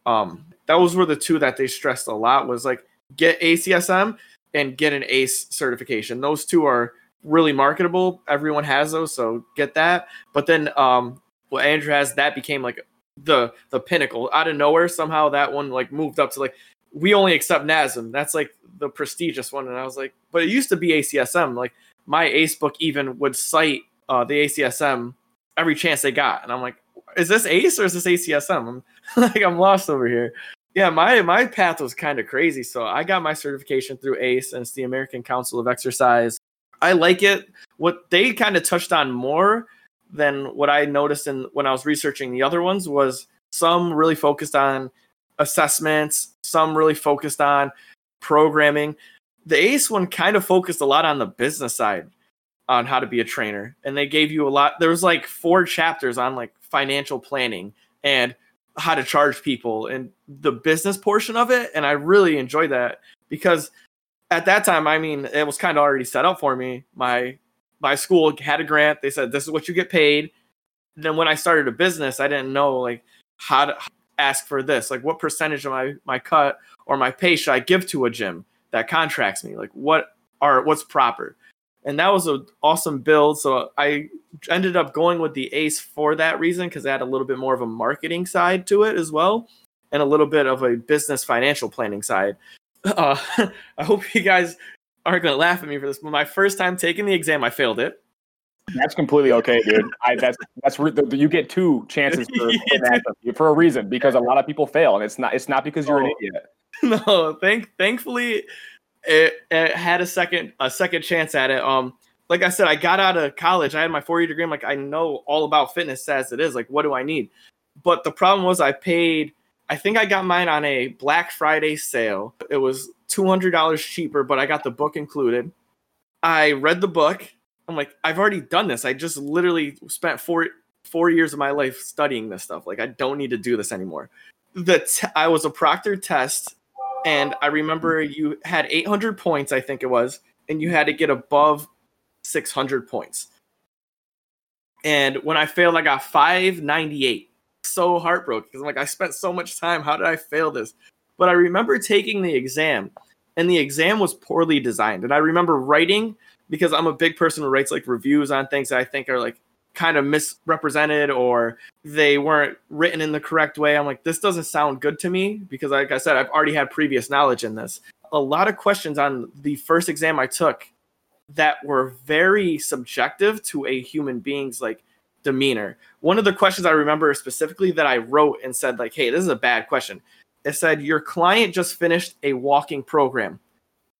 Um, those were the two that they stressed a lot was like get ACSM and get an ACE certification. Those two are really marketable. Everyone has those, so get that. But then um, what Andrew has that became like the the pinnacle out of nowhere. Somehow that one like moved up to like we only accept NASM. That's like the prestigious one. And I was like, but it used to be ACSM. Like my ACE book even would cite uh, the ACSM every chance they got, and I'm like, is this Ace or is this ACSM? I'm like I'm lost over here. Yeah, my my path was kind of crazy. So I got my certification through ACE, and it's the American Council of Exercise. I like it. What they kind of touched on more than what I noticed in when I was researching the other ones was some really focused on assessments, some really focused on programming. The ACE one kind of focused a lot on the business side on how to be a trainer and they gave you a lot there was like four chapters on like financial planning and how to charge people and the business portion of it. And I really enjoyed that because at that time, I mean, it was kind of already set up for me. My my school had a grant. They said this is what you get paid. then when I started a business, I didn't know like how to ask for this. Like what percentage of my my cut or my pay should I give to a gym that contracts me? Like what are what's proper? And that was an awesome build. So I ended up going with the Ace for that reason because it had a little bit more of a marketing side to it as well, and a little bit of a business financial planning side. Uh, I hope you guys aren't going to laugh at me for this, but my first time taking the exam, I failed it. That's completely okay, dude. I, that's that's you get two chances for, for, for, a reason because a lot of people fail, and it's not it's not because you're oh. an idiot. No, thank thankfully it, it, had a second a second chance at it. Um, like I said, I got out of college. I had my four year degree. I'm like, I know all about fitness as it is. Like, what do I need? But the problem was, I paid. I think I got mine on a Black Friday sale. It was two hundred dollars cheaper, but I got the book included. I read the book. I'm like, I've already done this. I just literally spent four four years of my life studying this stuff. Like, I don't need to do this anymore. The t- I was a proctored test and I remember you had 800 points, I think it was, and you had to get above 600 points. And when I failed, I got 598. So heartbroken because I'm like, I spent so much time. How did I fail this? But I remember taking the exam, and the exam was poorly designed. And I remember writing because I'm a big person who writes like reviews on things that I think are like kind of misrepresented or they weren't written in the correct way. I'm like, this doesn't sound good to me because, like I said, I've already had previous knowledge in this. A lot of questions on the first exam I took that were very subjective to a human being's like demeanor. One of the questions I remember specifically that I wrote and said, like, hey, this is a bad question. It said, Your client just finished a walking program.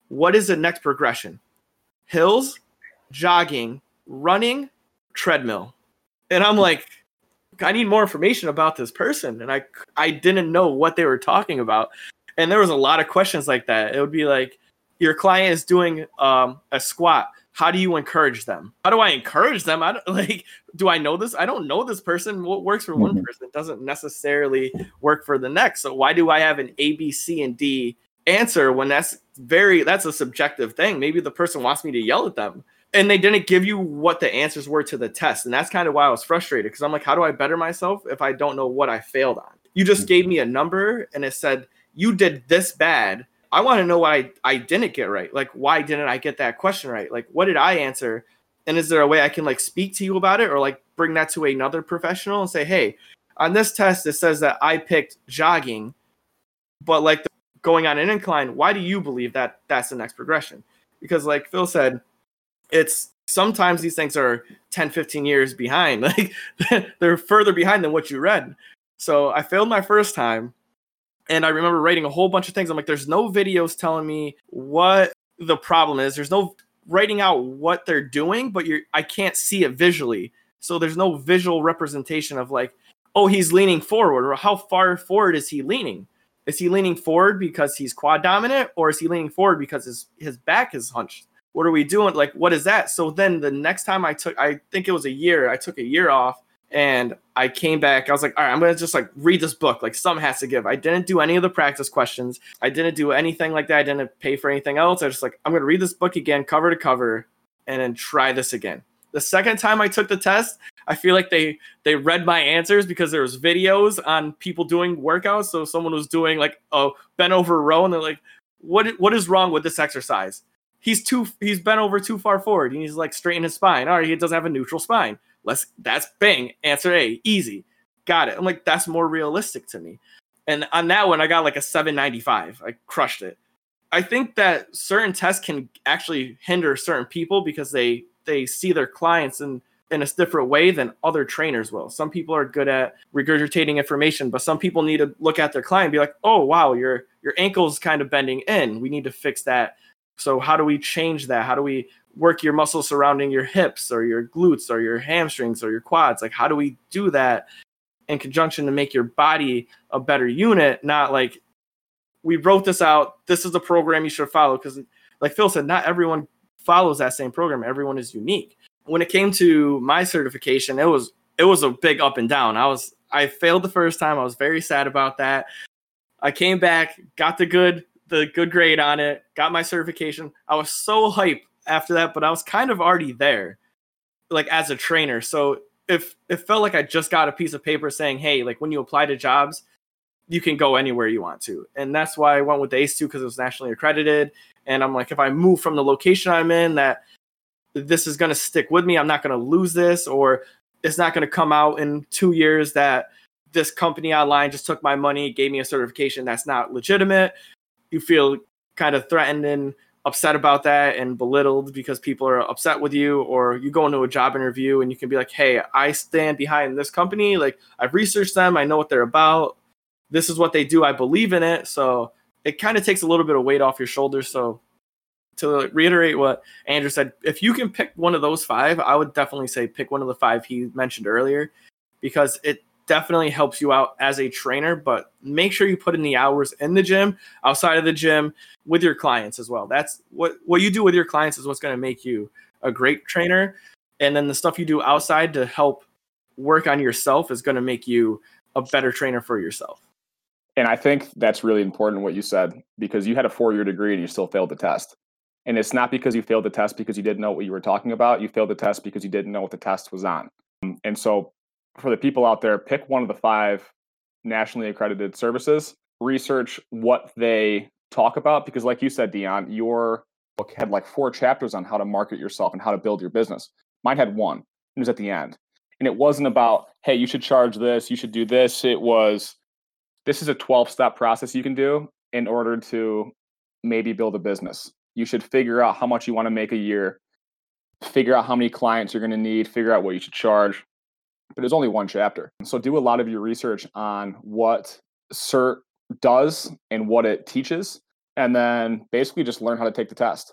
What is the next progression? Hills, jogging, running, treadmill. And I'm like, I need more information about this person. And I I didn't know what they were talking about. And there was a lot of questions like that. It would be like, your client is doing um, a squat. How do you encourage them? How do I encourage them? I don't like. Do I know this? I don't know this person. What works for one mm-hmm. person doesn't necessarily work for the next. So why do I have an A, B, C, and D answer when that's very that's a subjective thing? Maybe the person wants me to yell at them and they didn't give you what the answers were to the test. And that's kind of why i was frustrated because i'm like how do i better myself if i don't know what i failed on? You just mm. gave me a number and it said you did this bad. I want to know what I, I didn't get right. Like why didn't i get that question right? Like what did i answer? And is there a way i can like speak to you about it or like bring that to another professional and say hey on this test it says that i picked jogging but like the, going on an incline why do you believe that that's the next progression? Because like phil said it's sometimes these things are 10 15 years behind like they're further behind than what you read. So i failed my first time and i remember writing a whole bunch of things. I'm like there's no videos telling me what the problem is. There's no writing out what they're doing but you're i can't see it visually. So there's no visual representation of like oh he's leaning forward or how far forward is he leaning? Is he leaning forward because he's quad dominant or is he leaning forward because his his back is hunched what are we doing? Like, what is that? So then the next time I took, I think it was a year, I took a year off and I came back. I was like, all right, I'm gonna just like read this book. Like, some has to give. I didn't do any of the practice questions. I didn't do anything like that. I didn't pay for anything else. I just like, I'm gonna read this book again, cover to cover, and then try this again. The second time I took the test, I feel like they they read my answers because there was videos on people doing workouts. So someone was doing like a bent over row, and they're like, "What what is wrong with this exercise?" He's too he's bent over too far forward. He needs to like straighten his spine. All right, he doesn't have a neutral spine. Let's that's bang. Answer A. Easy. Got it. I'm like, that's more realistic to me. And on that one, I got like a 795. I crushed it. I think that certain tests can actually hinder certain people because they they see their clients in in a different way than other trainers will. Some people are good at regurgitating information, but some people need to look at their client and be like, "Oh, wow, your your ankle's kind of bending in. We need to fix that." So how do we change that? How do we work your muscles surrounding your hips or your glutes or your hamstrings or your quads? Like how do we do that in conjunction to make your body a better unit, not like we wrote this out, this is the program you should follow because like Phil said, not everyone follows that same program. Everyone is unique. When it came to my certification, it was it was a big up and down. I was I failed the first time. I was very sad about that. I came back, got the good the good grade on it, got my certification. I was so hyped after that, but I was kind of already there, like as a trainer. So if it felt like I just got a piece of paper saying, hey, like when you apply to jobs, you can go anywhere you want to. And that's why I went with the ACE 2 because it was nationally accredited. And I'm like, if I move from the location I'm in, that this is going to stick with me. I'm not going to lose this, or it's not going to come out in two years that this company online just took my money, gave me a certification that's not legitimate you feel kind of threatened and upset about that and belittled because people are upset with you or you go into a job interview and you can be like hey i stand behind this company like i've researched them i know what they're about this is what they do i believe in it. So it kind of takes a little bit of weight off your shoulders. So to reiterate what andrew said if you can pick one of those five i would definitely say pick one of the five he mentioned earlier because it definitely helps you out as a trainer, but make sure you put in the hours in the gym, outside of the gym, with your clients as well. That's what what you do with your clients is what's going to make you a great trainer. And then the stuff you do outside to help work on yourself is going to make you a better trainer for yourself. And I think that's really important what you said because you had a four year degree and you still failed the test. And it's not because you failed the test because you didn't know what you were talking about. You failed the test because you didn't know what the test was on. And so, for the people out there, pick one of the five nationally accredited services, research what they talk about. Because, like you said, Dion, your book had like four chapters on how to market yourself and how to build your business. Mine had one, it was at the end. And it wasn't about, hey, you should charge this, you should do this. It was, this is a 12 step process you can do in order to maybe build a business. You should figure out how much you want to make a year, figure out how many clients you're going to need, figure out what you should charge. But there's only one chapter. So do a lot of your research on what CERT does and what it teaches. And then basically just learn how to take the test.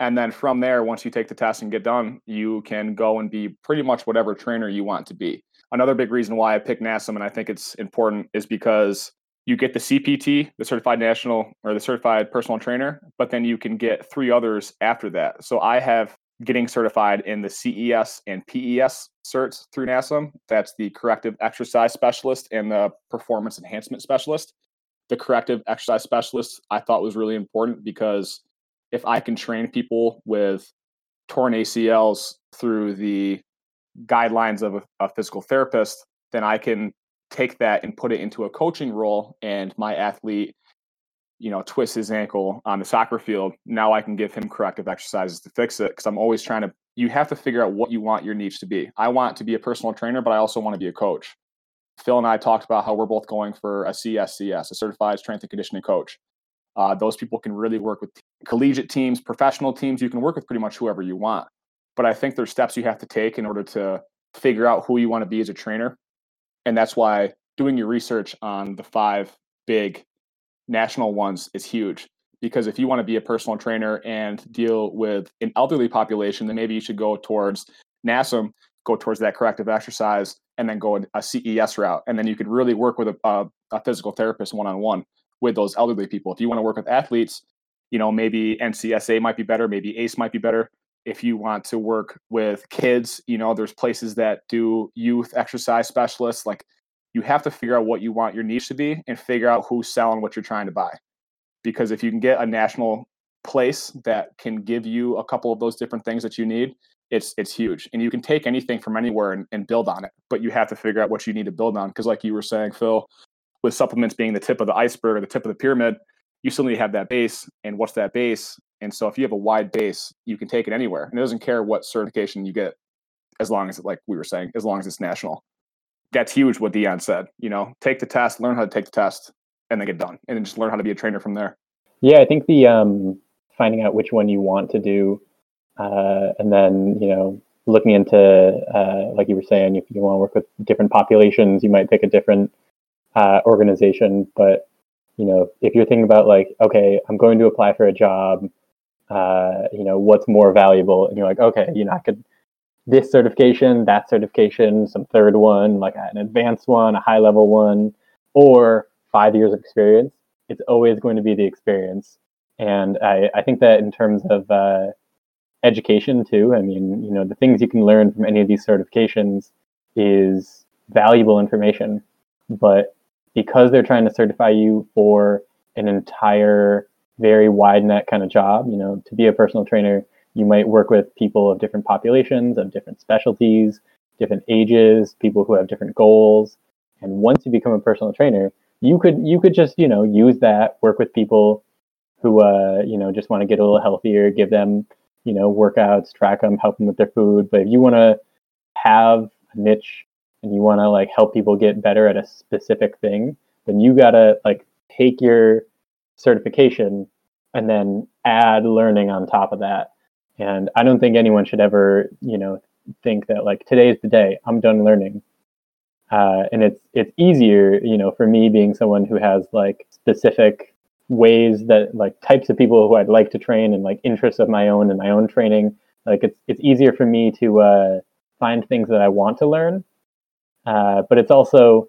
And then from there, once you take the test and get done, you can go and be pretty much whatever trainer you want to be. Another big reason why I picked NASM and I think it's important is because you get the CPT, the certified national or the certified personal trainer, but then you can get three others after that. So I have getting certified in the CES and PES certs through NASM. That's the corrective exercise specialist and the performance enhancement specialist. The corrective exercise specialist I thought was really important because if I can train people with torn ACLs through the guidelines of a, a physical therapist, then I can take that and put it into a coaching role and my athlete you know twists his ankle on the soccer field now i can give him corrective exercises to fix it because i'm always trying to you have to figure out what you want your niche to be. I want to be a personal trainer but i also want to be a coach. Phil and i talked about how we're both going for a cscs a certified strength and conditioning coach. Uh, those people can really work with collegiate teams professional teams you can work with pretty much whoever you want. But i think there's steps you have to take in order to figure out who you want to be as a trainer and that's why doing your research on the five big national ones is huge. Because if you want to be a personal trainer and deal with an elderly population, then maybe you should go towards NASM, go towards that corrective exercise, and then go a CES route. And then you could really work with a, a, a physical therapist one on one with those elderly people. If you want to work with athletes, you know, maybe NCSA might be better, maybe ACE might be better if you want to work with kids, you know, there's places that do youth exercise specialists. Like you have to figure out what you want your niche to be and figure out who's selling what you're trying to buy. Because if you can get a national place that can give you a couple of those different things that you need, it's it's huge. And you can take anything from anywhere and, and build on it. But you have to figure out what you need to build on. Because like you were saying, Phil, with supplements being the tip of the iceberg or the tip of the pyramid, you still need to have that base. And what's that base? And so if you have a wide base, you can take it anywhere. And it doesn't care what certification you get, as long as, like we were saying, as long as it's national. That's huge what Dion said. You know, take the test, learn how to take the test, and then get done. And then just learn how to be a trainer from there. Yeah, I think the um, finding out which one you want to do, uh, and then, you know, looking into, uh, like you were saying, if you want to work with different populations, you might pick a different uh, organization. But you know, if you're thinking about like, okay, I'm going to apply for a job, uh, you know, what's more valuable? And you're like, okay, you know, I could this certification, that certification, some third one, like an advanced one, a high level one, or five years of experience. It's always going to be the experience. And I, I think that in terms of uh, education too, I mean, you know, the things you can learn from any of these certifications is valuable information. But because they're trying to certify you for an entire very wide net kind of job you know to be a personal trainer you might work with people of different populations of different specialties different ages people who have different goals and once you become a personal trainer you could you could just you know use that work with people who uh you know just want to get a little healthier give them you know workouts track them help them with their food but if you want to have a niche and you want to like help people get better at a specific thing, then you got to like take your certification and then add learning on top of that. And I don't think anyone should ever, you know, think that like today is the day I'm done learning. Uh, and it's it's easier, you know, for me being someone who has like specific ways that like types of people who I'd like to train and like interests of my own and my own training. Like it's it's easier for me to uh, find things that I want to learn uh, but it's also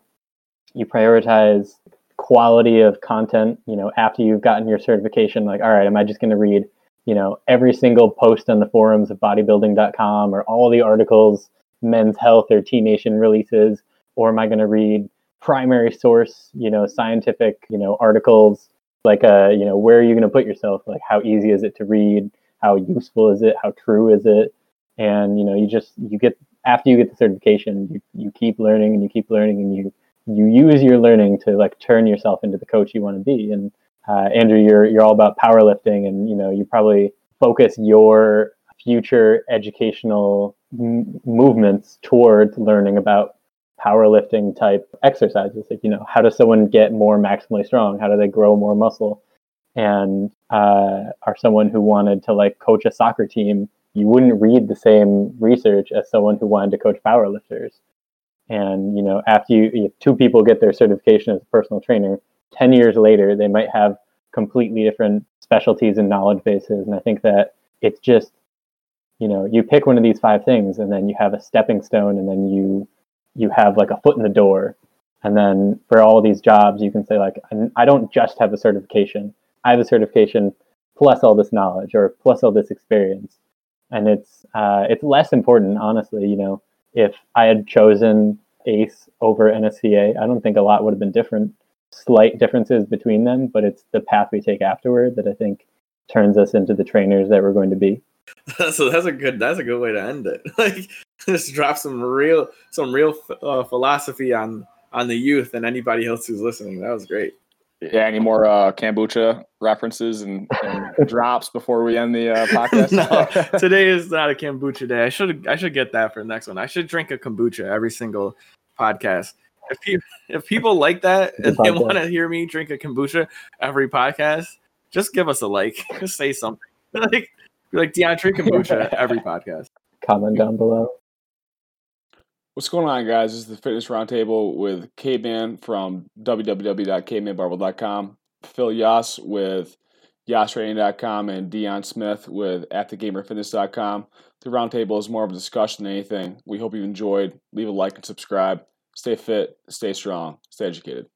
you prioritize quality of content. You know, after you've gotten your certification, like, all right, am I just going to read, you know, every single post on the forums of bodybuilding.com or all the articles Men's Health or T Nation releases, or am I going to read primary source, you know, scientific, you know, articles? Like, uh, you know, where are you going to put yourself? Like, how easy is it to read? how useful is it how true is it and you know you just you get after you get the certification you, you keep learning and you keep learning and you you use your learning to like turn yourself into the coach you want to be and uh, andrew you're you're all about powerlifting and you know you probably focus your future educational m- movements towards learning about powerlifting type exercises. Like you know how does someone get more maximally strong? How do they grow more muscle? And uh, are someone who wanted to like coach a soccer team you wouldn't read the same research as someone who wanted to coach powerlifters. And you know after you if two people get their certification as a personal trainer 10 years later they might have completely different specialties and knowledge bases. And i think that it's just you know you pick one of these five things and then you have a stepping stone and then you you have like a foot in the door. And then for all these jobs you can say like i don't just have a certification. I have a certification plus all this knowledge or plus all this experience. And it's uh, it's less important honestly you know. If i had chosen ace over nsca i don't think a lot would have been different slight differences between them but it's the path we take afterward that i think turns us into the trainers that we're going to be so that's a good that's a good way to end it like just drop some real some real uh, philosophy on on the youth and anybody else who's listening. That was great. Yeah, any more uh, kombucha references and, and drops before we end the uh, podcast? no, today is not a kombucha day. I should I should get that for the next one. I should drink a kombucha every single podcast. If people if people like that and they want to hear me drink a kombucha every podcast, just give us a like. Just say something like like DeAndre kombucha every podcast. Comment down below. What's going on, guys? This is the Fitness Roundtable with K-Man from www.kmanbarbell.com, Phil Yass with YassTraining.com, and Dion Smith with AtTheGamerFitness.com. The roundtable is more of a discussion than anything. We hope you enjoyed. Leave a like and subscribe. Stay fit, stay strong, stay educated.